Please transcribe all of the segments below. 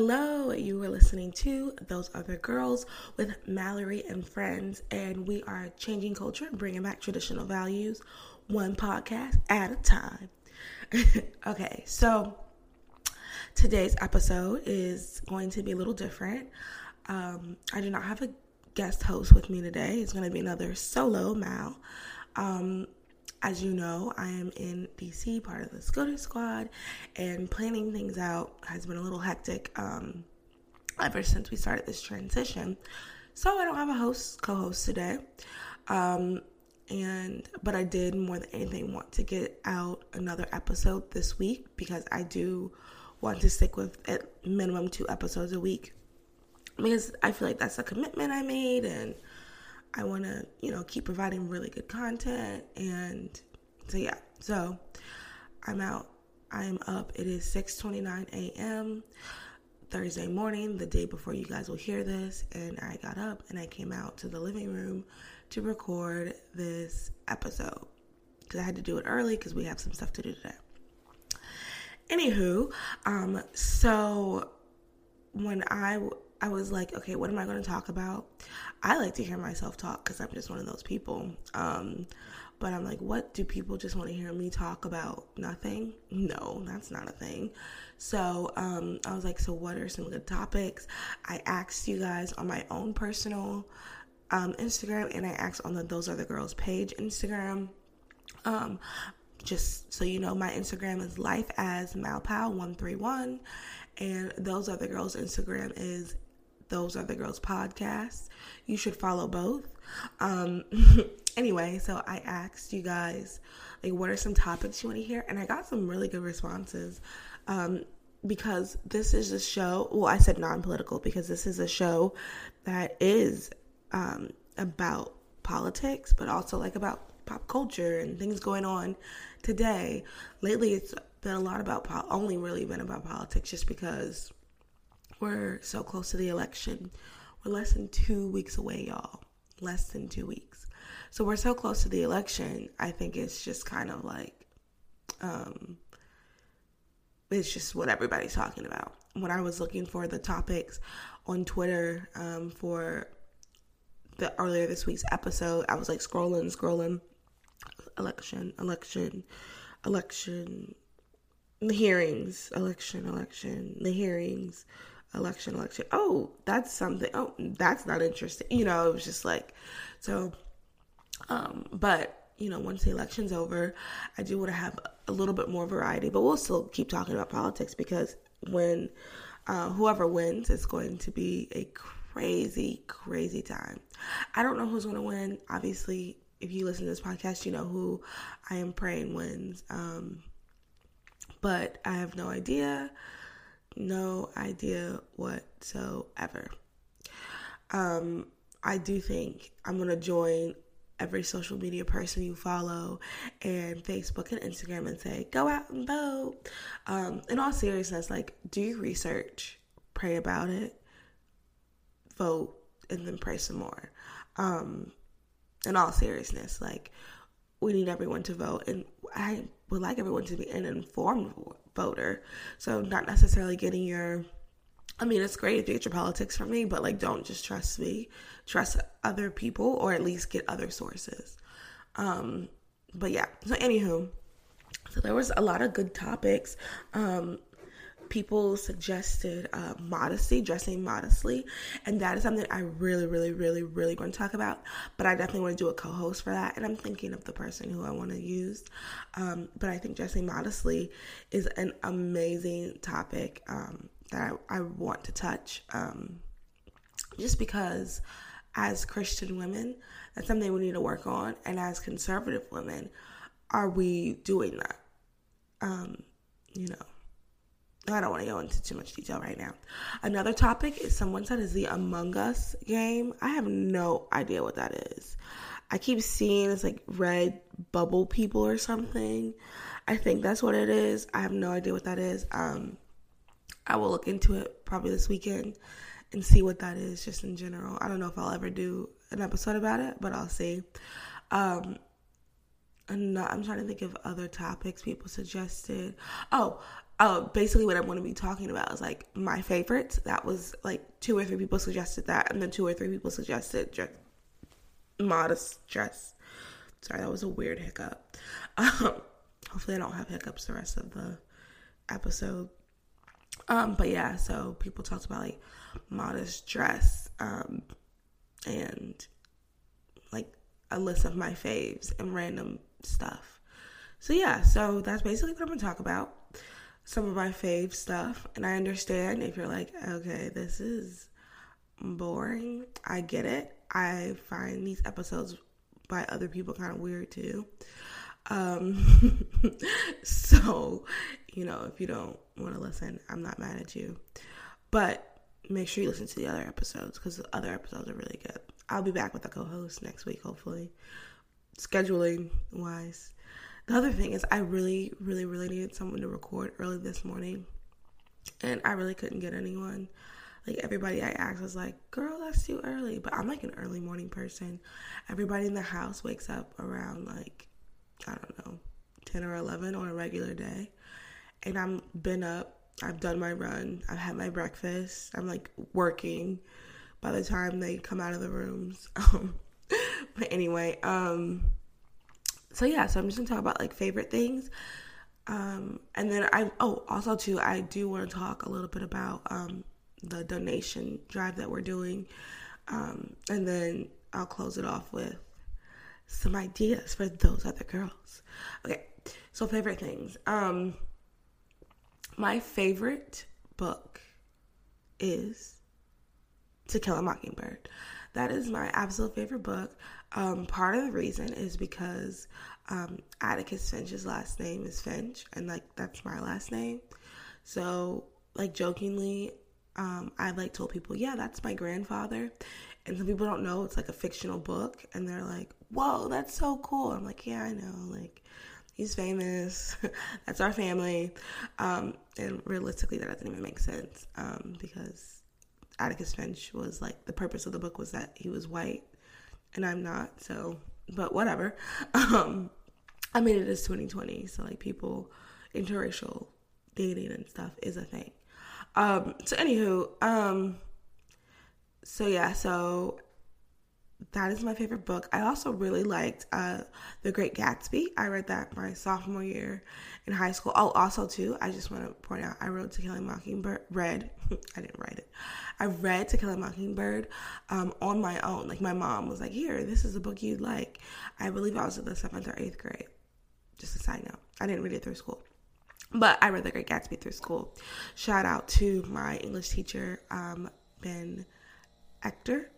Hello, you are listening to Those Other Girls with Mallory and friends, and we are changing culture and bringing back traditional values one podcast at a time. okay, so today's episode is going to be a little different. Um, I do not have a guest host with me today, it's going to be another solo Mal. Um, as you know, I am in DC, part of the Scooter Squad, and planning things out has been a little hectic um, ever since we started this transition. So I don't have a host, co-host today, um, and but I did more than anything want to get out another episode this week because I do want to stick with at minimum two episodes a week because I feel like that's a commitment I made and I want to, you know, keep providing really good content. And so, yeah, so I'm out. I'm up. It is 6:29 a.m. Thursday morning, the day before you guys will hear this, and I got up and I came out to the living room to record this episode because I had to do it early because we have some stuff to do today. Anywho, um, so when I I was like, okay, what am I going to talk about? I like to hear myself talk because I'm just one of those people. Um, but I'm like, what do people just want to hear me talk about? Nothing? No, that's not a thing. So um, I was like, so what are some good topics? I asked you guys on my own personal um, Instagram and I asked on the Those Other Girls page Instagram. Um, just so you know, my Instagram is life as malpow131 and Those Other Girls Instagram is Those Other Girls podcast. You should follow both. Um, anyway, so I asked you guys, like, what are some topics you want to hear? And I got some really good responses. Um, because this is a show, well, I said non political because this is a show that is um, about politics, but also like about pop culture and things going on today. Lately, it's been a lot about, po- only really been about politics just because we're so close to the election. We're less than two weeks away, y'all. Less than two weeks. So we're so close to the election. I think it's just kind of like, um, it's just what everybody's talking about. When I was looking for the topics on Twitter um, for the earlier this week's episode, I was like scrolling, scrolling, election, election, election, the hearings, election, election, the hearings, election, election. Oh, that's something. Oh, that's not interesting. You know, it was just like, so, um, but, you know, once the election's over, I do want to have a little bit more variety, but we'll still keep talking about politics because when uh, whoever wins, it's going to be a crazy, crazy time. I don't know who's going to win. Obviously, if you listen to this podcast, you know who I am praying wins. Um, but I have no idea no idea whatsoever. Um, I do think I'm going to join every social media person you follow and Facebook and Instagram and say, go out and vote. Um, in all seriousness, like, do your research, pray about it, vote, and then pray some more. Um, in all seriousness, like, we need everyone to vote. And I would like everyone to be an informed voter. So not necessarily getting your I mean, it's great if you get your politics from me, but like, don't just trust me. Trust other people, or at least get other sources. Um, but yeah. So, anywho, so there was a lot of good topics. Um, people suggested uh, modesty, dressing modestly, and that is something I really, really, really, really want to talk about. But I definitely want to do a co-host for that, and I'm thinking of the person who I want to use. Um, but I think dressing modestly is an amazing topic um, that I, I, want to touch, um, just because as Christian women, that's something we need to work on. And as conservative women, are we doing that? Um, you know. I don't want to go into too much detail right now. Another topic is someone said is the Among Us game. I have no idea what that is. I keep seeing it's like red bubble people or something. I think that's what it is. I have no idea what that is. Um, I will look into it probably this weekend and see what that is just in general. I don't know if I'll ever do an episode about it, but I'll see. Um, and I'm trying to think of other topics people suggested. Oh, oh, basically what I'm going to be talking about is like my favorites. That was like two or three people suggested that, and then two or three people suggested just modest dress. Sorry, that was a weird hiccup. Um, hopefully, I don't have hiccups the rest of the episode. Um, but yeah, so people talked about like modest dress, um, and like a list of my faves and random stuff. So yeah, so that's basically what I'm gonna talk about. Some of my fave stuff, and I understand if you're like, okay, this is boring. I get it. I find these episodes by other people kind of weird too. Um, so, you know, if you don't want to listen, I'm not mad at you. But make sure you listen to the other episodes because the other episodes are really good. I'll be back with a co host next week, hopefully, scheduling wise. The other thing is, I really, really, really needed someone to record early this morning, and I really couldn't get anyone. Like everybody I asked was like, "Girl, that's too early." But I'm like an early morning person. Everybody in the house wakes up around like I don't know, 10 or 11 on a regular day. And I'm been up, I've done my run, I've had my breakfast, I'm like working by the time they come out of the rooms. Um, but anyway, um so yeah, so I'm just gonna talk about like favorite things. Um and then I oh also too I do want to talk a little bit about um the donation drive that we're doing. Um and then I'll close it off with some ideas for those other girls. Okay, so favorite things. Um, my favorite book is To Kill a Mockingbird. That is my absolute favorite book. Um, part of the reason is because um, Atticus Finch's last name is Finch, and like that's my last name. So, like jokingly, um, I like told people, yeah, that's my grandfather, and some people don't know it's like a fictional book, and they're like, whoa, that's so cool. I'm like, yeah, I know. Like, he's famous. that's our family. Um, and realistically, that doesn't even make sense um, because Atticus Finch was like, the purpose of the book was that he was white and I'm not. So, but whatever. Um, I mean, it is 2020. So, like, people, interracial dating and stuff is a thing. Um, so, anywho, um, so yeah, so that is my favorite book. I also really liked uh, The Great Gatsby. I read that my sophomore year in high school. Oh, also too, I just want to point out I wrote To Kill a Mockingbird. Read, I didn't write it. I read To Kill a Mockingbird um, on my own. Like my mom was like, "Here, this is a book you'd like." I believe I was in the seventh or eighth grade. Just a side note, I didn't read it through school. But I read The Great Gatsby through school. Shout out to my English teacher, um, Ben Ector.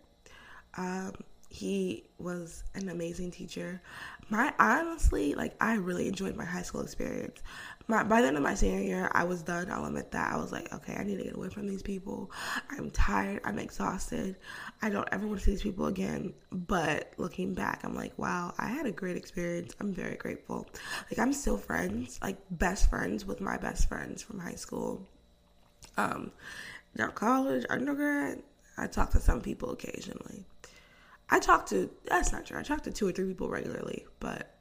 Um, he was an amazing teacher. My honestly, like I really enjoyed my high school experience. My by the end of my senior year, I was done. I'll admit that. I was like, okay, I need to get away from these people. I'm tired. I'm exhausted. I don't ever want to see these people again. But looking back, I'm like, wow, I had a great experience. I'm very grateful. Like I'm still friends, like best friends with my best friends from high school. Um, now college, undergrad, I talk to some people occasionally. I talk to that's not true. I talk to two or three people regularly, but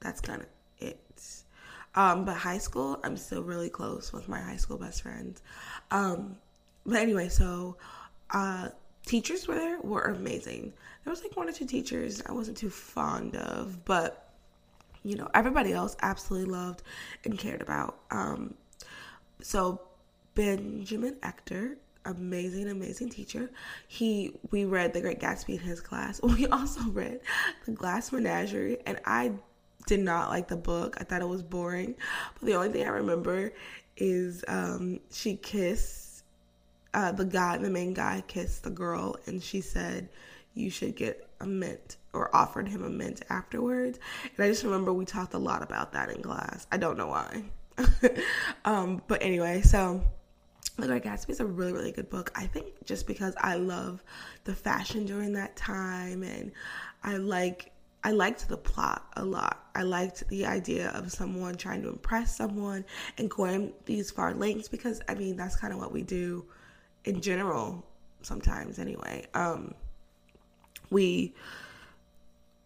that's kind of it. Um, but high school, I'm still really close with my high school best friends. Um, but anyway, so uh, teachers were there were amazing. There was like one or two teachers I wasn't too fond of, but you know everybody else absolutely loved and cared about. Um, so Benjamin Ector amazing, amazing teacher. He we read The Great Gatsby in his class. We also read The Glass Menagerie, and I did not like the book. I thought it was boring. But the only thing I remember is um, she kissed uh, the guy, the main guy kissed the girl, and she said, you should get a mint or offered him a mint afterwards. And I just remember we talked a lot about that in class. I don't know why. um, but anyway, so The Gatsby is a really, really good book. I think just because I love the fashion during that time and I like I liked the plot a lot. I liked the idea of someone trying to impress someone and going these far lengths because I mean that's kind of what we do in general sometimes anyway. Um we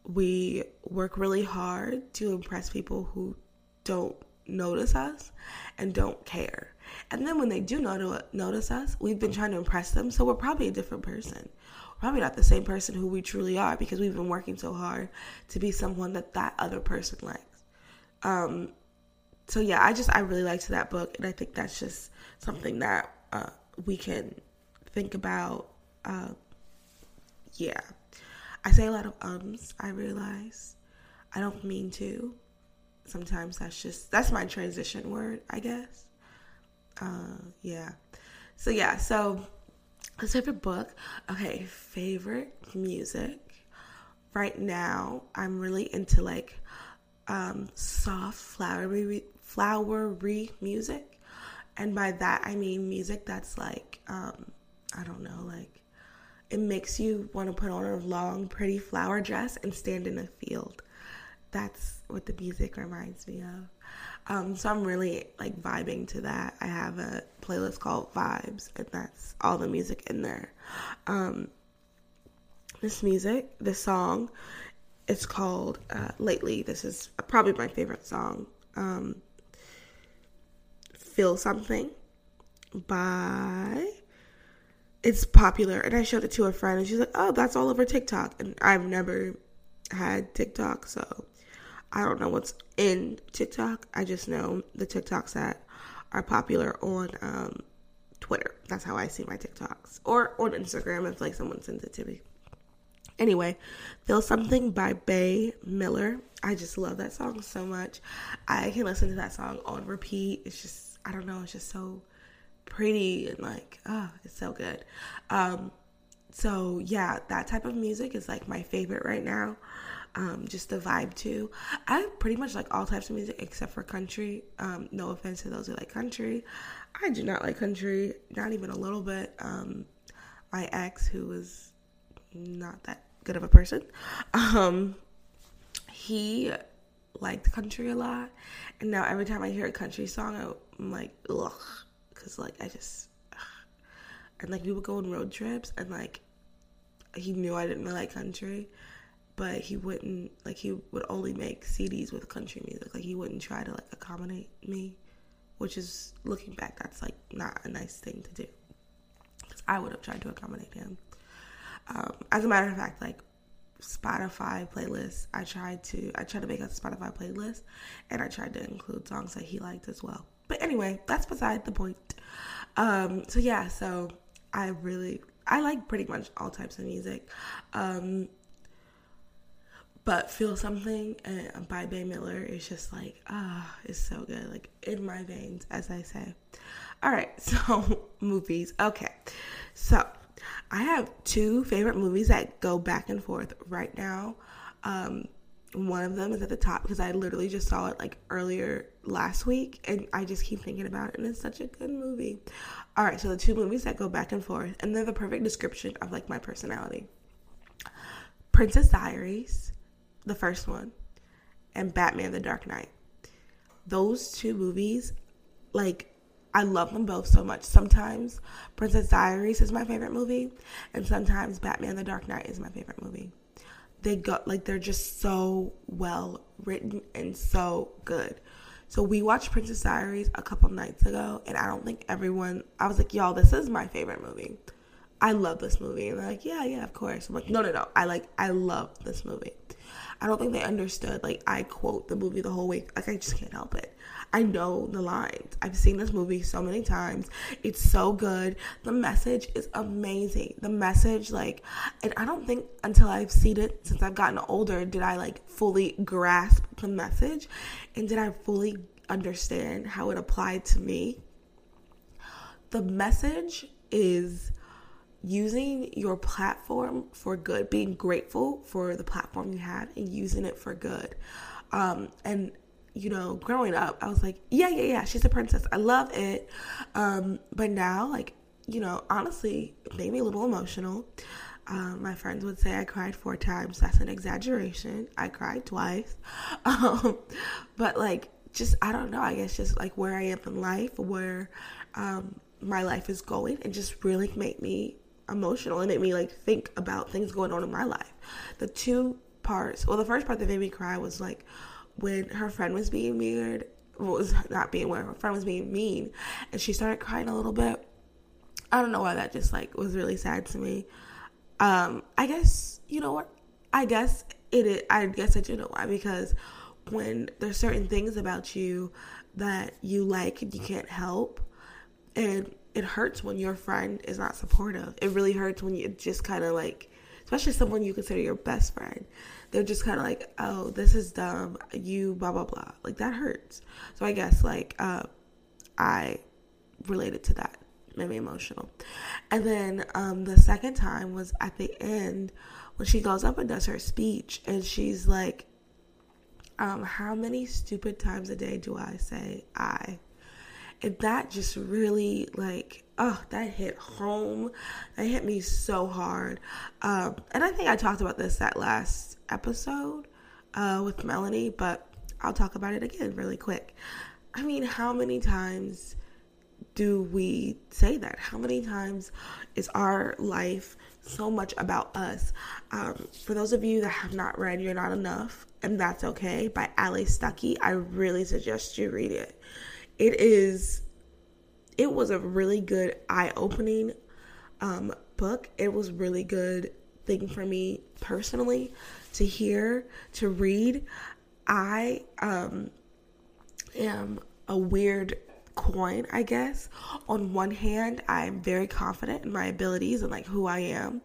we work really hard to impress people who don't notice us and don't care. And then when they do notice us, we've been trying to impress them, so we're probably a different person. Probably not the same person who we truly are because we've been working so hard to be someone that that other person likes. Um, so yeah, I just I really liked that book, and I think that's just something that uh, we can think about. Uh, yeah, I say a lot of ums. I realize I don't mean to sometimes that's just that's my transition word, I guess. Uh, yeah. So yeah, so let's favorite book. Okay, favorite music. Right now, I'm really into like um, soft, flowery, flowery music, and by that I mean music that's like um, I don't know, like it makes you want to put on a long, pretty flower dress and stand in a field that's what the music reminds me of. Um, so I'm really like vibing to that. I have a playlist called Vibes, and that's all the music in there. Um, this music, this song, it's called uh, Lately. This is probably my favorite song. Um, Feel Something by. It's popular, and I showed it to a friend, and she's like, "Oh, that's all over TikTok," and I've never had TikTok, so I don't know what's in TikTok. I just know the TikToks that are popular on um, Twitter. That's how I see my TikToks. Or on Instagram if like someone sends it to me. Anyway, Feel Something by Bea Miller. I just love that song so much. I can listen to that song on repeat. It's just, I don't know, it's just so pretty and like, oh, it's so good. Um, so yeah, that type of music is like my favorite right now um, just the vibe too. I pretty much like all types of music except for country. Um, no offense to those who like country. I do not like country, not even a little bit. Um, my ex, who was not that good of a person, um, he liked country a lot, and now every time I hear a country song, I'm like, ugh, because like I just, ugh. and like we would go on road trips, and like he knew I didn't really like country, but he wouldn't like he would only make CDs with country music. Like he wouldn't try to like accommodate me, which is looking back, that's like not a nice thing to do. Because I would have tried to accommodate him. Um, as a matter of fact, like Spotify playlists, I tried to I tried to make a Spotify playlist, and I tried to include songs that he liked as well. But anyway, that's beside the point. Um, so yeah, so I really I like pretty much all types of music. Um, but Feel Something uh, by Bea Miller is just like, ah, it's so good. Like in my veins, as I say. All right, so movies. Okay. So I have two favorite movies that go back and forth right now. Um, one of them is at the top because I literally just saw it like earlier last week and I just keep thinking about it and it's such a good movie. All right, so the two movies that go back and forth and they're the perfect description of like my personality. Princess Diaries the first one, and Batman the Dark Knight. Those two movies, like, I love them both so much. Sometimes Princess Diaries is my favorite movie, and sometimes Batman the Dark Knight is my favorite movie. They got like they're just so well written and so good. So we watched Princess Diaries a couple nights ago, and I don't think everyone. I was like, y'all, this is my favorite movie. I love this movie. And they're like, yeah, yeah, of course. I'm like, no, no, no. I like, I love this movie. I don't think they understood. Like I quote the movie the whole way. Like I just can't help it. I know the lines. I've seen this movie so many times. It's so good. The message is amazing. The message, like, and I don't think until I've seen it since I've gotten older did I like fully grasp the message and did I fully understand how it applied to me. The message is using your platform for good, being grateful for the platform you have and using it for good. Um, and you know, growing up, I was like, yeah, yeah, yeah, she's a princess. I love it. Um, but now, like, you know, honestly, it made me a little emotional. Um, my friends would say I cried four times. That's an exaggeration. I cried twice. Um, but like, just I don't know. I guess just like where I am in life, where um, my life is going, and just really made me emotional and made me like think about things going on in my life. The two parts. Well, the first part that made me cry was like when her friend was being weird. Well, was not being weird. Her friend was being mean, and she started crying a little bit. I don't know why that just like was really sad to me. Um, I guess you know what? I guess it. Is, I guess I do know why because when there's certain things about you that you like and you can't help, and it hurts when your friend is not supportive. It really hurts when you just kind of like, especially someone you consider your best friend. They're just kind of like, oh, this is dumb. You blah blah blah. Like that hurts. So I guess like uh, I related to that made me emotional. And then um, the second time was at the end when she goes up and does her speech, and she's like, um, "How many stupid times a day do I say I?" And that just really like, oh, that hit home. That hit me so hard. Um, and I think I talked about this that last episode uh, with Melanie, but I'll talk about it again really quick. I mean, how many times do we say that? How many times is our life so much about us? Um, for those of you that have not read You're Not Enough, and That's Okay by Allie Stuckey, I really suggest you read it. It is, it was a really good eye opening um, book. It was really good thing for me personally to hear, to read. I um, am a weird coin, I guess. On one hand, I'm very confident in my abilities and like who I am.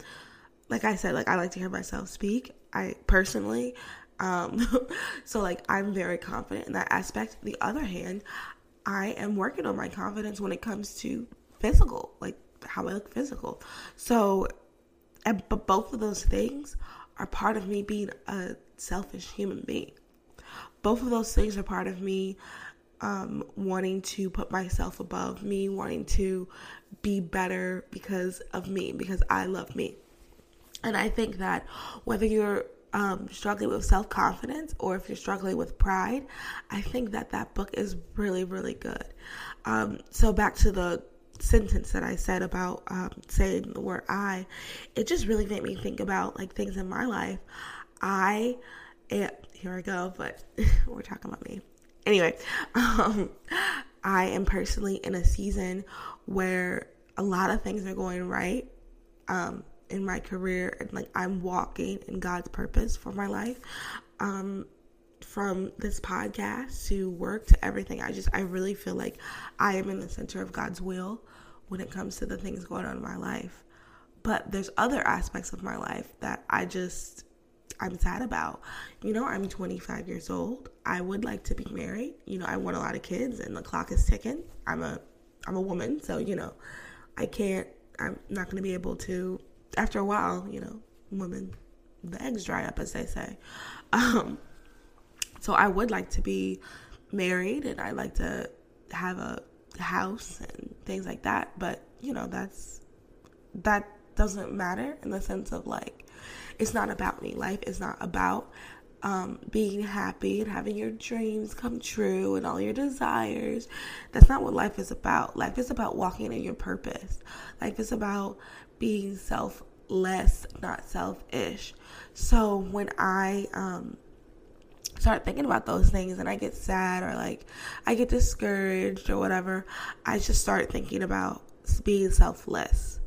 Like I said, like I like to hear myself speak. I personally, um, so like I'm very confident in that aspect. The other hand, I am working on my confidence when it comes to physical, like how I look physical. So, and, but both of those things are part of me being a selfish human being. Both of those things are part of me um, wanting to put myself above me, wanting to be better because of me, because I love me. And I think that whether you're um, struggling with self confidence or if you're struggling with pride, I think that that book is really, really good. Um, so, back to the sentence that I said about um, saying the word I, it just really made me think about like things in my life. I, eh, here I go, but we're talking about me anyway, um, I am personally in a season where a lot of things are going right um, in my career, and like I'm walking in God's purpose for my life. Um, from this podcast to work to everything, I just I really feel like I am in the center of God's will when it comes to the things going on in my life. But there's other aspects of my life that I just I'm sad about. You know, I'm 25 years old. I would like to be married. You know, I want a lot of kids and the clock is ticking. I'm a I'm a woman, so you know, I can't I'm not going to be able to after a while, you know, women the eggs dry up as they say. Um so I would like to be married and I like to have a house and things like that, but you know, that's that doesn't matter in the sense of like it's not about me. Life is not about um, being happy and having your dreams come true and all your desires. That's not what life is about. Life is about walking in your purpose. Life is about being selfless, not selfish. So when I um, start thinking about those things and I get sad or like I get discouraged or whatever, I just start thinking about being selfless.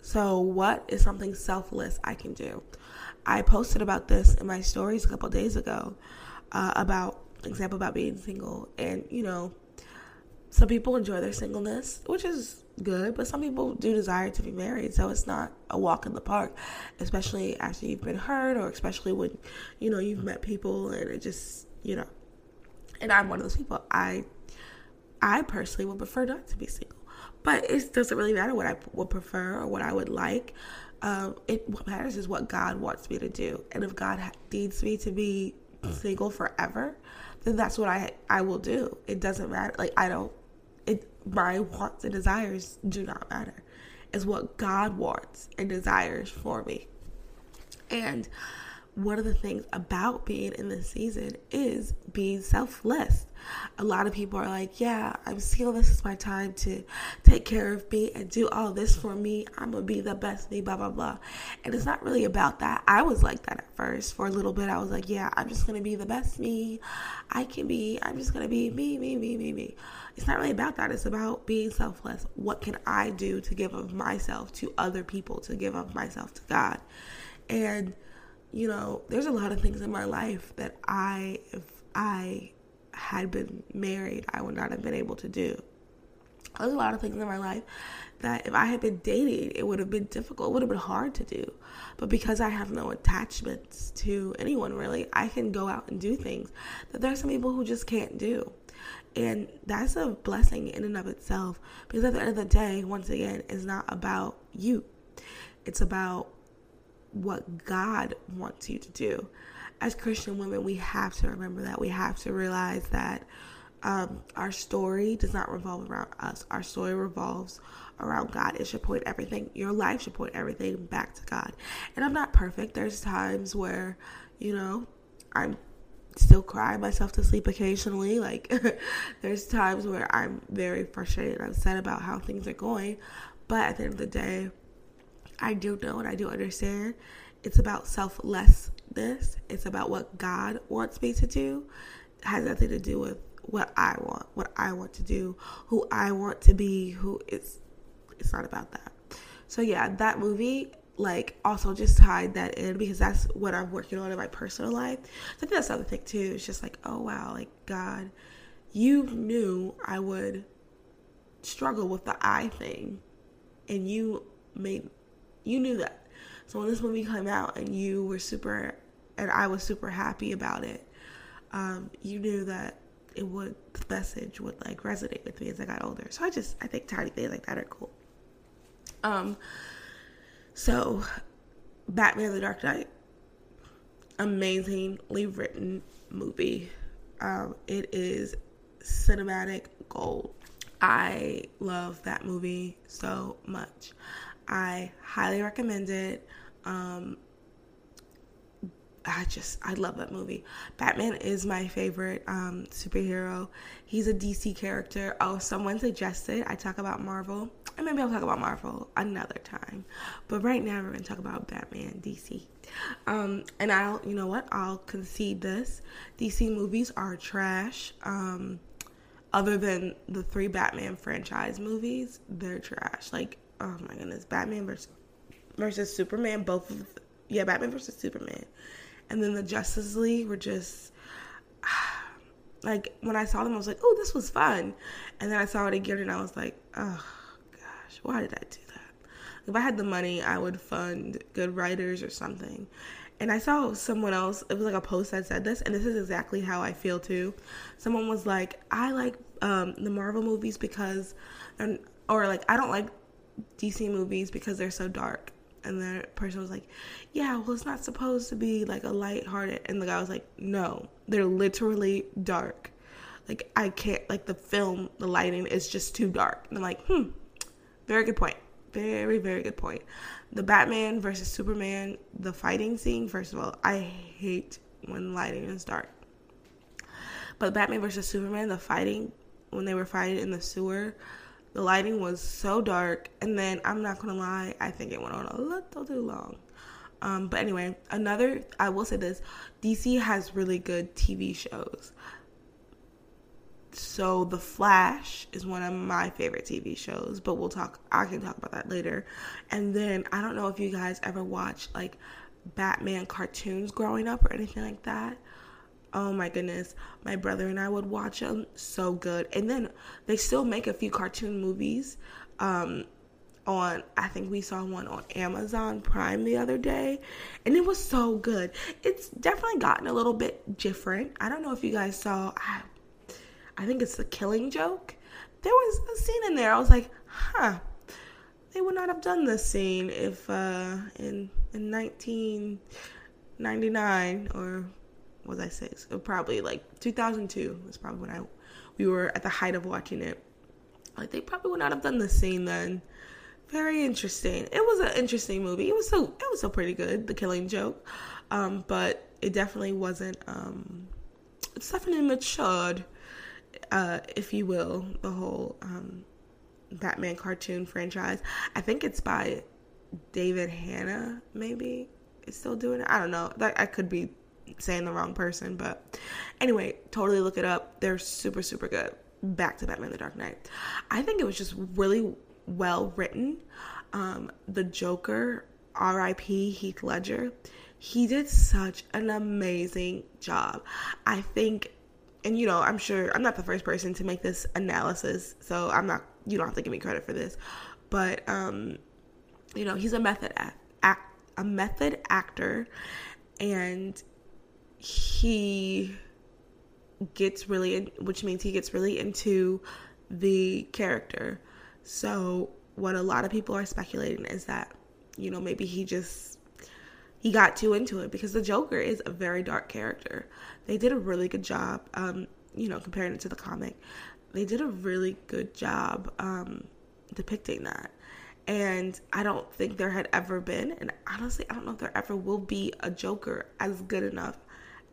So, what is something selfless I can do? I posted about this in my stories a couple days ago uh, about example about being single, and you know, some people enjoy their singleness, which is good, but some people do desire to be married. So it's not a walk in the park, especially after you've been hurt, or especially when you know you've met people and it just you know. And I'm one of those people. I I personally would prefer not to be single. but it doesn't really matter what I would prefer or what I would like. Um, it what matters is what God wants me to do, and if God needs me to be single forever, then that's what I I will do. It doesn't matter. Like I don't. My wants and desires do not matter. It's what God wants and desires for me, and one of the things about being in this season is being selfless. A lot of people are like, Yeah, I'm single. This is my time to take care of me and do all this for me. I'm going to be the best me, blah, blah, blah. And it's not really about that. I was like that at first. For a little bit, I was like, Yeah, I'm just going to be the best me I can be. I'm just going to be me, me, me, me, me. It's not really about that. It's about being selfless. What can I do to give of myself to other people, to give of myself to God? And you know, there's a lot of things in my life that I, if I had been married, I would not have been able to do. There's a lot of things in my life that if I had been dating, it would have been difficult. It would have been hard to do. But because I have no attachments to anyone really, I can go out and do things that there are some people who just can't do. And that's a blessing in and of itself. Because at the end of the day, once again, it's not about you. It's about what God wants you to do. As Christian women, we have to remember that. We have to realize that um, our story does not revolve around us. Our story revolves around God. It should point everything, your life should point everything back to God. And I'm not perfect. There's times where, you know, I'm still cry myself to sleep occasionally. Like, there's times where I'm very frustrated and upset about how things are going. But at the end of the day, I do know and I do understand it's about selflessness. It's about what God wants me to do. Has nothing to do with what I want, what I want to do, who I want to be, who it's it's not about that. So yeah, that movie like also just tied that in because that's what I'm working on in my personal life. So I think that's the other thing too. It's just like, oh wow, like God, you knew I would struggle with the I thing and you made you knew that. So when this movie came out and you were super, and I was super happy about it, um, you knew that it would, the message would like resonate with me as I got older. So I just, I think tiny things like that are cool. Um, so Batman the Dark Knight, amazingly written movie. Um, it is cinematic gold. I love that movie so much. I highly recommend it. Um, I just I love that movie. Batman is my favorite um, superhero. He's a DC character. Oh, someone suggested I talk about Marvel, and maybe I'll talk about Marvel another time. But right now we're gonna talk about Batman DC. Um, and I'll you know what I'll concede this. DC movies are trash. Um, other than the three Batman franchise movies, they're trash. Like oh my goodness, Batman versus versus Superman, both of yeah, Batman versus Superman, and then the Justice League were just like when I saw them, I was like, oh, this was fun, and then I saw it again, and I was like, oh gosh, why did I do that? If I had the money, I would fund good writers or something. And I saw someone else, it was like a post that said this, and this is exactly how I feel too. Someone was like, I like um, the Marvel movies because, and, or like, I don't like DC movies because they're so dark. And the person was like, Yeah, well, it's not supposed to be like a light-hearted. And the guy was like, No, they're literally dark. Like, I can't, like, the film, the lighting is just too dark. And I'm like, Hmm, very good point. Very, very good point. The Batman versus Superman, the fighting scene, first of all, I hate when lighting is dark. But Batman versus Superman, the fighting, when they were fighting in the sewer, the lighting was so dark, and then I'm not gonna lie, I think it went on a little too long. Um, but anyway, another I will say this: DC has really good TV shows. So The Flash is one of my favorite TV shows, but we'll talk. I can talk about that later. And then I don't know if you guys ever watched like Batman cartoons growing up or anything like that. Oh my goodness. My brother and I would watch them. So good. And then they still make a few cartoon movies. Um, on I think we saw one on Amazon Prime the other day and it was so good. It's definitely gotten a little bit different. I don't know if you guys saw I, I think it's the killing joke. There was a scene in there. I was like, huh, they would not have done this scene if uh, in in 1999 or was I six? Probably like 2002 was probably when I we were at the height of watching it. Like they probably would not have done the scene then. Very interesting. It was an interesting movie. It was so it was so pretty good. The Killing Joke, um, but it definitely wasn't. Um, it's definitely matured, uh, if you will. The whole um, Batman cartoon franchise. I think it's by David Hanna. Maybe is still doing it. I don't know. That I could be saying the wrong person, but anyway, totally look it up. They're super super good. Back to Batman: The Dark Knight. I think it was just really well written. Um, the Joker, R.I.P. Heath Ledger, he did such an amazing job. I think, and you know, I'm sure I'm not the first person to make this analysis, so I'm not. You don't have to give me credit for this, but um, you know, he's a method act, act a method actor, and he gets really, in, which means he gets really into the character so, what a lot of people are speculating is that, you know, maybe he just he got too into it because the Joker is a very dark character. They did a really good job, um, you know, comparing it to the comic. They did a really good job um, depicting that. And I don't think there had ever been, and honestly, I don't know if there ever will be a Joker as good enough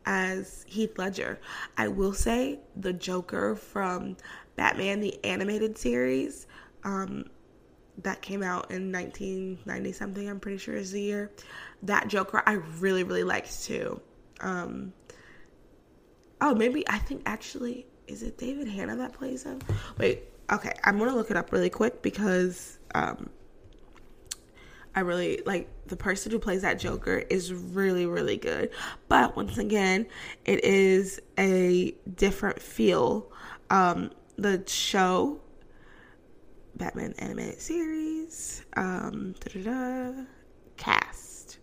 as Heath Ledger. I will say the Joker from Batman the animated series um, that came out in 1990 something. I'm pretty sure is the year. That Joker I really really liked too. Um, oh, maybe I think actually is it David Hanna that plays him? Wait, okay, I'm gonna look it up really quick because um, I really like the person who plays that Joker is really, really good. But once again, it is a different feel. Um, the show Batman animated series. Um, cast.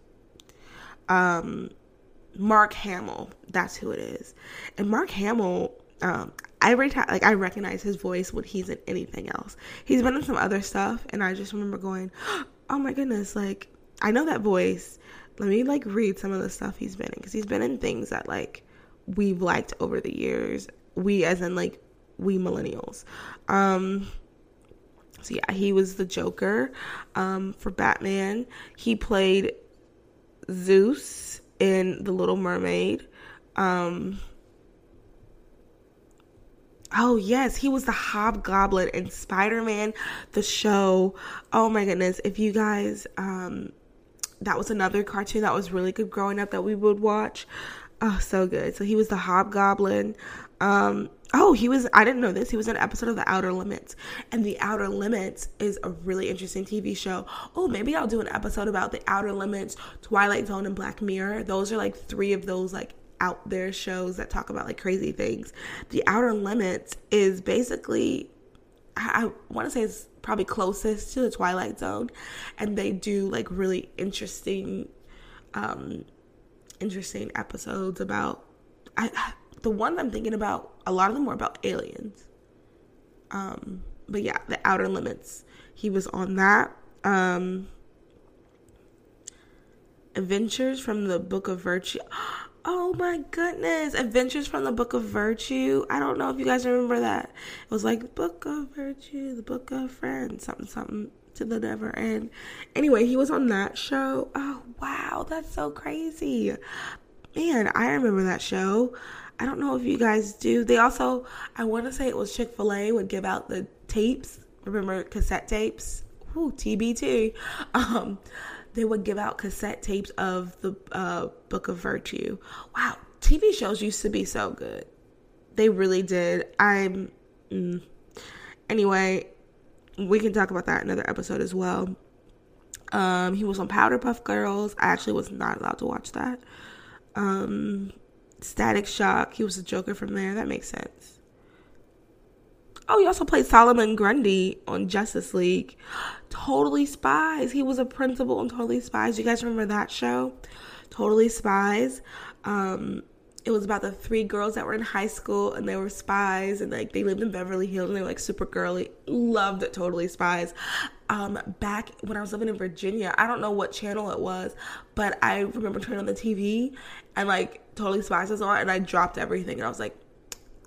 Um, Mark Hamill. That's who it is. And Mark Hamill, um, every time, like I recognize his voice when he's in anything else. He's been in some other stuff, and I just remember going, "Oh my goodness!" Like I know that voice. Let me like read some of the stuff he's been in because he's been in things that like we've liked over the years. We, as in like we millennials. Um, so yeah, he was the Joker um, for Batman. He played Zeus in The Little Mermaid. Um, oh yes, he was the Hobgoblin in Spider-Man the show. Oh my goodness, if you guys um, that was another cartoon that was really good growing up that we would watch. Oh, so good. So he was the Hobgoblin. Um, Oh, he was, I didn't know this. He was an episode of The Outer Limits. And The Outer Limits is a really interesting TV show. Oh, maybe I'll do an episode about The Outer Limits, Twilight Zone, and Black Mirror. Those are like three of those like out there shows that talk about like crazy things. The Outer Limits is basically, I, I want to say it's probably closest to the Twilight Zone. And they do like really interesting, um, interesting episodes about, I, the ones I'm thinking about, a lot of them were about aliens. Um, but yeah, the Outer Limits. He was on that. Um, Adventures from the Book of Virtue. Oh my goodness. Adventures from the Book of Virtue. I don't know if you guys remember that. It was like Book of Virtue, the Book of Friends, something, something to the never end. Anyway, he was on that show. Oh wow, that's so crazy. Man, I remember that show. I don't know if you guys do. They also, I want to say it was Chick fil A would give out the tapes. Remember cassette tapes? Ooh, TBT. Um, they would give out cassette tapes of the uh, Book of Virtue. Wow, TV shows used to be so good. They really did. I'm. Mm. Anyway, we can talk about that another episode as well. Um, he was on Powerpuff Girls. I actually was not allowed to watch that. Um, Static Shock. He was the Joker from there. That makes sense. Oh, he also played Solomon Grundy on Justice League. Totally Spies. He was a principal on Totally Spies. You guys remember that show? Totally Spies. Um, it was about the three girls that were in high school and they were spies and like they lived in Beverly Hills and they were like super girly. Loved totally spies. Um, back when I was living in Virginia, I don't know what channel it was, but I remember turning on the TV and like totally spies was on and I dropped everything and I was like,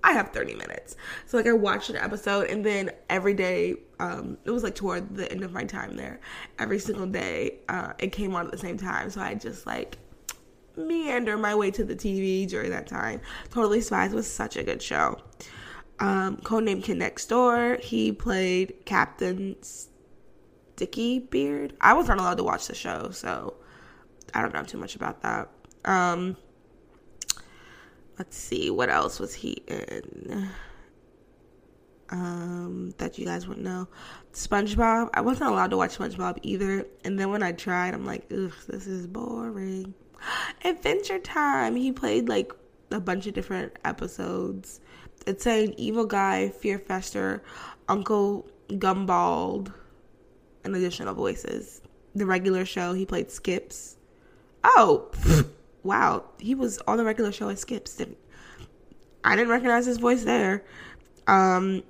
I have 30 minutes. So like I watched an episode and then every day, um, it was like toward the end of my time there. Every single day, uh, it came on at the same time. So I just like meander my way to the TV during that time. Totally Spies was such a good show. Um, codename Kid Next Door. He played Captain Sticky Beard. I was not allowed to watch the show, so I don't know too much about that. Um, let's see, what else was he in? Um, that you guys wouldn't know. SpongeBob. I wasn't allowed to watch SpongeBob either. And then when I tried, I'm like, ugh, this is boring. Adventure Time. He played like a bunch of different episodes. It's saying Evil Guy, Fear Fester, Uncle Gumball, and additional voices. The regular show, he played Skips. Oh, wow. He was on the regular show as Skips. Didn't, I didn't recognize his voice there. Um,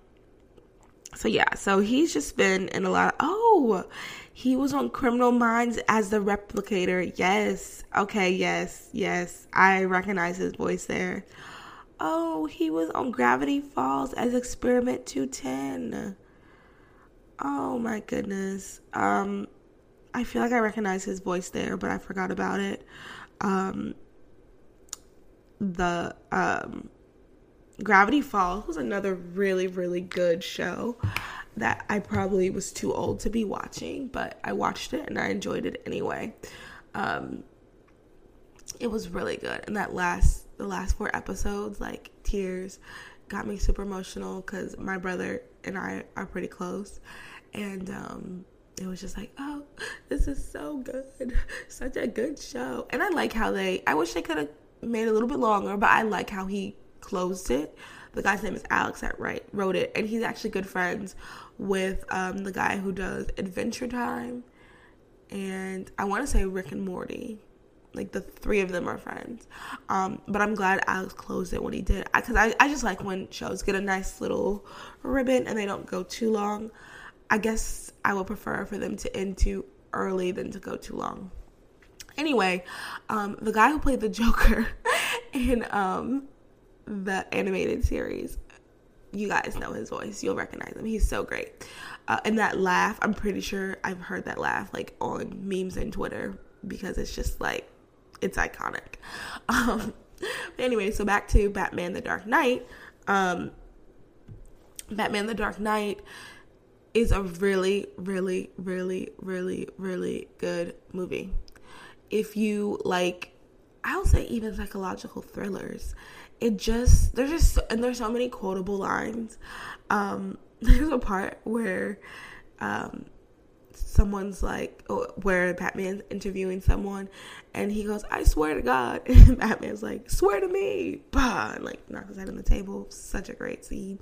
so yeah, so he's just been in a lot of, oh, he was on Criminal Minds as the replicator. Yes. Okay, yes, yes. I recognize his voice there. Oh, he was on Gravity Falls as Experiment 210. Oh my goodness. Um I feel like I recognize his voice there, but I forgot about it. Um the um Gravity Falls was another really really good show that I probably was too old to be watching, but I watched it and I enjoyed it anyway. Um, it was really good, and that last the last four episodes, like tears, got me super emotional because my brother and I are pretty close, and um, it was just like, oh, this is so good, such a good show, and I like how they. I wish they could have made it a little bit longer, but I like how he closed it the guy's name is Alex that write, wrote it, and he's actually good friends with um, the guy who does Adventure Time, and I want to say Rick and Morty. Like the three of them are friends, um, but I'm glad Alex closed it when he did, because I, I, I just like when shows get a nice little ribbon and they don't go too long. I guess I would prefer for them to end too early than to go too long. Anyway, um, the guy who played the Joker in um, the animated series, you guys know his voice. You'll recognize him. He's so great. Uh, and that laugh, I'm pretty sure I've heard that laugh like on memes and Twitter because it's just like, it's iconic. Um, anyway, so back to Batman the Dark Knight. Um, Batman the Dark Knight is a really, really, really, really, really good movie. If you like, I'll say even psychological thrillers, it just there's just and there's so many quotable lines. Um, there's a part where um, someone's like oh, where Batman's interviewing someone and he goes, I swear to God and Batman's like, swear to me bah and like knocks his head on the table. Such a great scene.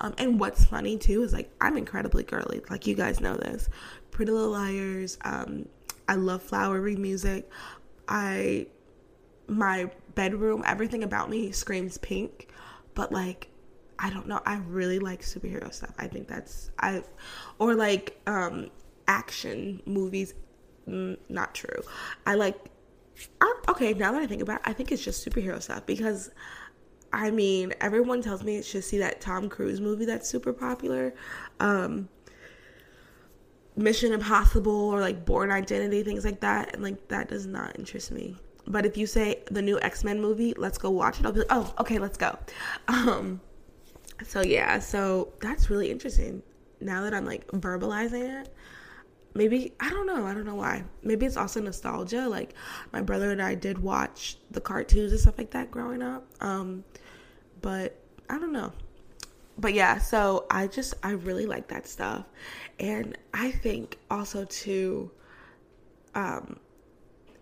Um, and what's funny too is like I'm incredibly girly, like you guys know this. Pretty Little Liars, um, I love flowery music. I my bedroom, everything about me screams pink. But like, I don't know. I really like superhero stuff. I think that's I, or like um action movies. Mm, not true. I like. I, okay, now that I think about, it, I think it's just superhero stuff because. I mean, everyone tells me it should see that Tom Cruise movie that's super popular. Um, Mission Impossible or like Bourne Identity, things like that. And like that does not interest me. But if you say the new X Men movie, let's go watch it, I'll be like, oh, okay, let's go. Um, so yeah, so that's really interesting. Now that I'm like verbalizing it, maybe I don't know. I don't know why. Maybe it's also nostalgia. Like my brother and I did watch the cartoons and stuff like that growing up. Um, but I don't know. But yeah, so I just I really like that stuff, and I think also too. Um,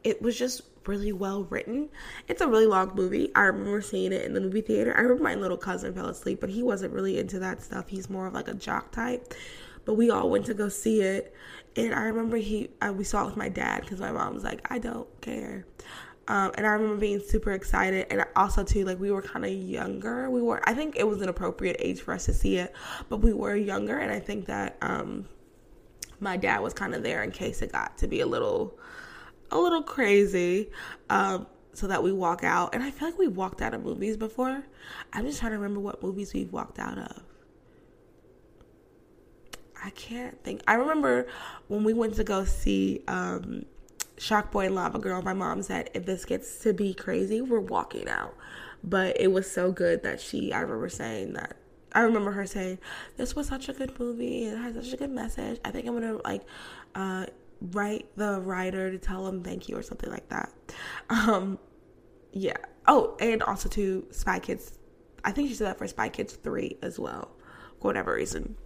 it was just really well written. It's a really long movie. I remember seeing it in the movie theater. I remember my little cousin fell asleep, but he wasn't really into that stuff. He's more of like a jock type. But we all went to go see it, and I remember he uh, we saw it with my dad because my mom was like, "I don't care." Um, and I remember being super excited, and also too, like we were kind of younger. We were, I think it was an appropriate age for us to see it, but we were younger, and I think that um, my dad was kind of there in case it got to be a little, a little crazy, um, so that we walk out. And I feel like we walked out of movies before. I'm just trying to remember what movies we've walked out of. I can't think. I remember when we went to go see um, Shark Boy and Lava Girl. My mom said, "If this gets to be crazy, we're walking out." But it was so good that she. I remember saying that. I remember her saying, "This was such a good movie. It has such a good message. I think I'm gonna like uh, write the writer to tell him thank you or something like that." Um, yeah. Oh, and also to Spy Kids. I think she said that for Spy Kids three as well, for whatever reason.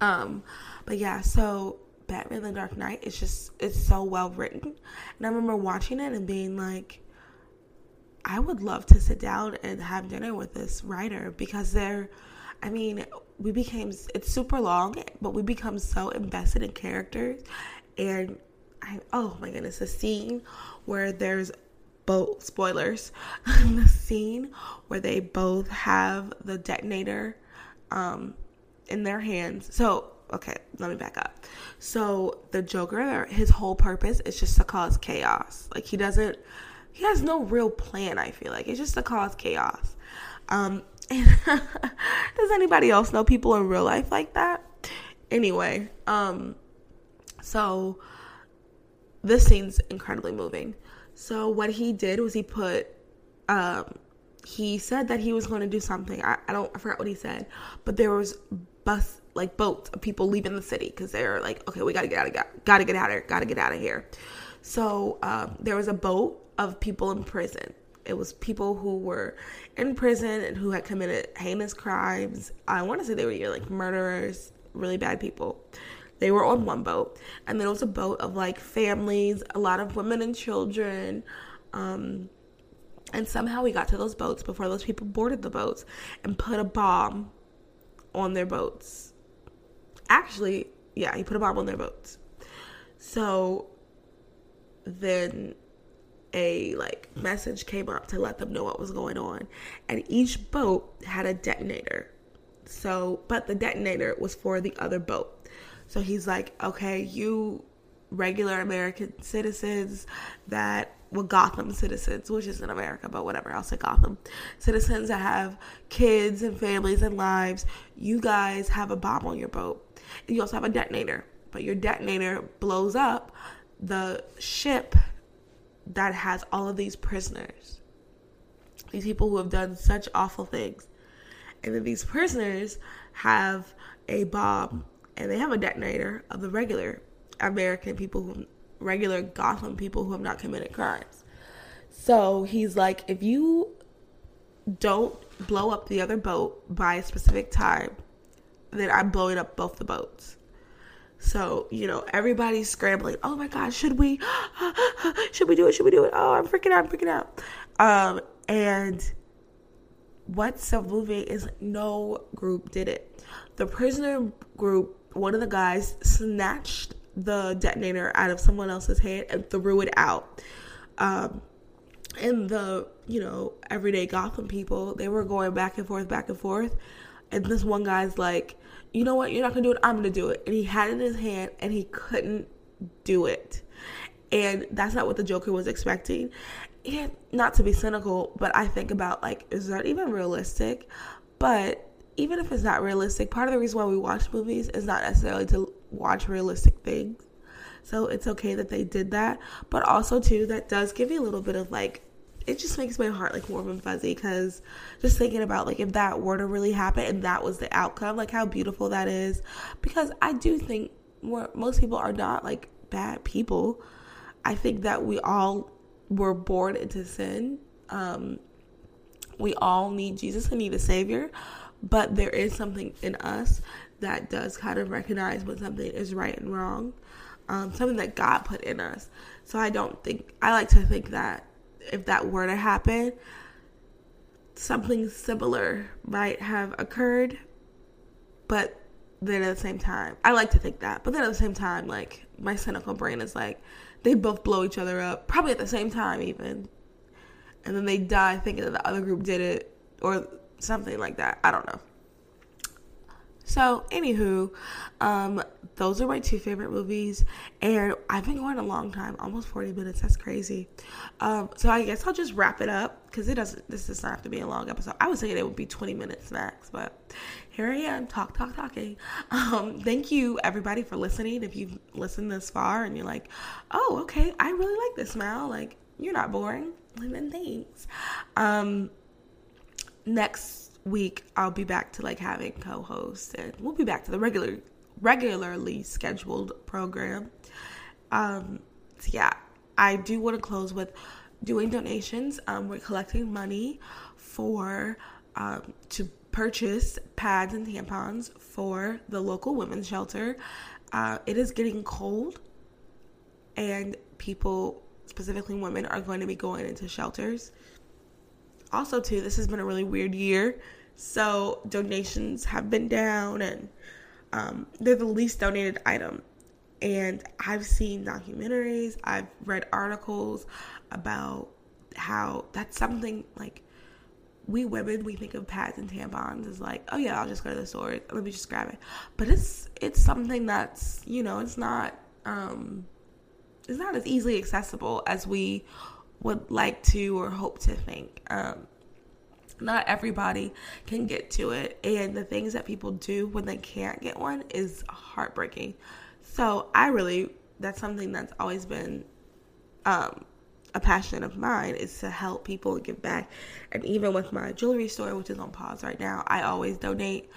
Um, but yeah, so Batman the Dark Knight is just it's so well written. And I remember watching it and being like I would love to sit down and have dinner with this writer because they're I mean, we became it's super long, but we become so invested in characters and I oh my goodness, the scene where there's both spoilers, the scene where they both have the detonator um in their hands. So, okay, let me back up. So, the Joker, his whole purpose is just to cause chaos. Like, he doesn't, he has no real plan, I feel like. It's just to cause chaos. Um, does anybody else know people in real life like that? Anyway, um, so this scene's incredibly moving. So, what he did was he put, um, he said that he was going to do something. I, I don't, I forgot what he said, but there was bus like boats of people leaving the city because they're like, okay, we gotta get out of gotta get out of here, gotta get out of here. So um, there was a boat of people in prison. It was people who were in prison and who had committed heinous crimes. I want to say they were like murderers, really bad people. They were on one boat, and then it was a boat of like families, a lot of women and children. Um, and somehow we got to those boats before those people boarded the boats and put a bomb on their boats. Actually, yeah, he put a bomb on their boats. So then a like message came up to let them know what was going on and each boat had a detonator so but the detonator was for the other boat so he's like okay you regular american citizens that well, Gotham citizens, which is in America, but whatever, I'll say Gotham. Citizens that have kids and families and lives, you guys have a bomb on your boat. And you also have a detonator, but your detonator blows up the ship that has all of these prisoners. These people who have done such awful things. And then these prisoners have a bomb and they have a detonator of the regular American people who regular Gotham people who have not committed crimes. So he's like, if you don't blow up the other boat by a specific time, then I'm blowing up both the boats. So, you know, everybody's scrambling. Oh my God, should we? should we do it? Should we do it? Oh, I'm freaking out. I'm freaking out. Um, and what's so moving is no group did it. The prisoner group, one of the guys snatched the detonator out of someone else's hand and threw it out. Um, and the, you know, everyday Gotham people, they were going back and forth, back and forth. And this one guy's like, you know what, you're not gonna do it, I'm gonna do it. And he had it in his hand and he couldn't do it. And that's not what the Joker was expecting. And not to be cynical, but I think about like, is that even realistic? But even if it's not realistic, part of the reason why we watch movies is not necessarily to watch realistic things. So it's okay that they did that. But also, too, that does give me a little bit of like, it just makes my heart like warm and fuzzy because just thinking about like if that were to really happen and that was the outcome, like how beautiful that is. Because I do think most people are not like bad people. I think that we all were born into sin. Um, we all need Jesus and need a savior, but there is something in us that does kind of recognize when something is right and wrong, um, something that God put in us. So I don't think, I like to think that if that were to happen, something similar might have occurred, but then at the same time, I like to think that, but then at the same time, like my cynical brain is like, they both blow each other up, probably at the same time, even. And then they die thinking that the other group did it or something like that. I don't know. So, anywho, um, those are my two favorite movies, and I've been going a long time, almost forty minutes. That's crazy. Um, so I guess I'll just wrap it up because it doesn't. This does not have to be a long episode. I was thinking it would be twenty minutes max, but here I am, talk, talk, talking. Um, thank you everybody for listening. If you've listened this far and you're like, oh, okay, I really like this, Mal. Like, you're not boring. And Then thanks. Um, next week I'll be back to like having co-hosts and we'll be back to the regular regularly scheduled program. Um so yeah, I do want to close with doing donations. Um we're collecting money for um to purchase pads and tampons for the local women's shelter. Uh, it is getting cold and people specifically women are going to be going into shelters also too this has been a really weird year so donations have been down and um, they're the least donated item. And i've seen documentaries i've read articles about how that's something like we women we think of pads and tampons as like oh yeah i'll just go to the store. Let me just grab it. But it's it's something that's you know it's not um it's not as easily accessible as we would like to or hope to think. Um, not everybody can get to it, and the things that people do when they can't get one is heartbreaking. So, I really, that's something that's always been um, a passion of mine is to help people and give back. And even with my jewelry store, which is on pause right now, I always donate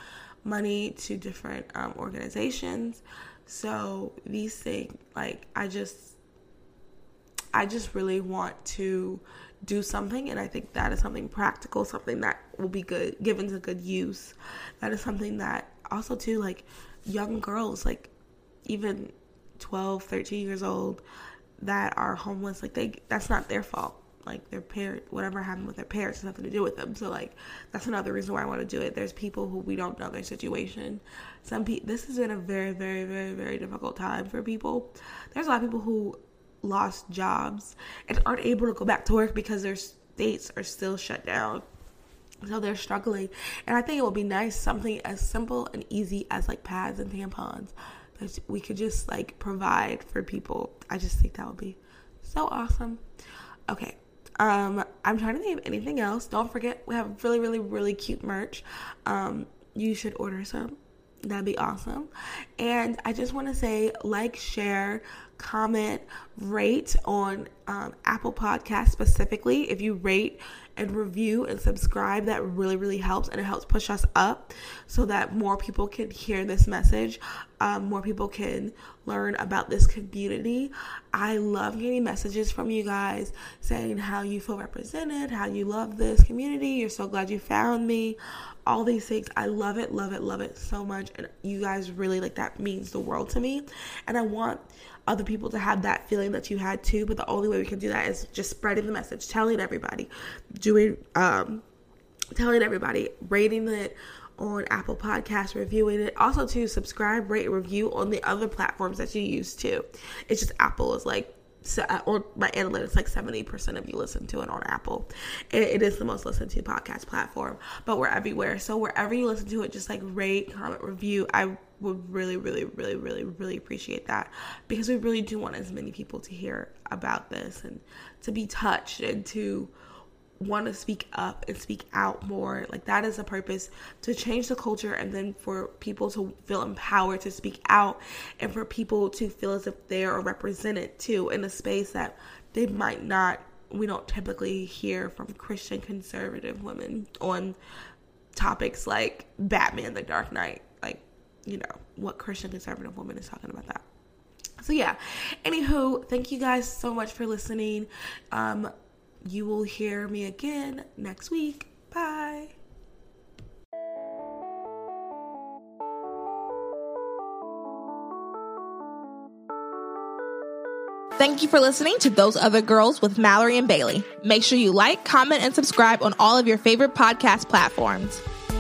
money to different um, organizations. So, these things, like, I just, I just really want to do something and I think that is something practical, something that will be good given to good use. That is something that also too like young girls like even 12, 13 years old that are homeless like they that's not their fault. Like their parent whatever happened with their parents has nothing to do with them. So like that's another reason why I want to do it. There's people who we don't know their situation. Some people this has been a very very very very difficult time for people. There's a lot of people who lost jobs and aren't able to go back to work because their states are still shut down. So they're struggling. And I think it would be nice something as simple and easy as like pads and tampons that we could just like provide for people. I just think that would be so awesome. Okay. Um, I'm trying to think of anything else. Don't forget we have really, really, really cute merch. Um, you should order some. That'd be awesome. And I just want to say like, share, comment, rate on um, Apple Podcast specifically. If you rate and review and subscribe, that really, really helps and it helps push us up so that more people can hear this message, um, more people can learn about this community. I love getting messages from you guys saying how you feel represented, how you love this community, you're so glad you found me all these things. I love it, love it, love it so much. And you guys really like that means the world to me. And I want other people to have that feeling that you had too. But the only way we can do that is just spreading the message, telling everybody, doing, um, telling everybody, rating it on Apple Podcasts, reviewing it. Also, to subscribe, rate, review on the other platforms that you use too. It's just Apple is like so, uh, my analytics like 70% of you listen to it on apple it, it is the most listened to podcast platform but we're everywhere so wherever you listen to it just like rate comment review i would really really really really really appreciate that because we really do want as many people to hear about this and to be touched and to want to speak up and speak out more. Like that is the purpose to change the culture and then for people to feel empowered to speak out and for people to feel as if they are represented too in a space that they might not we don't typically hear from Christian conservative women on topics like Batman the Dark Knight. You know, what Christian conservative woman is talking about that. So yeah. Anywho, thank you guys so much for listening. Um, you will hear me again next week. Bye. Thank you for listening to Those Other Girls with Mallory and Bailey. Make sure you like, comment, and subscribe on all of your favorite podcast platforms.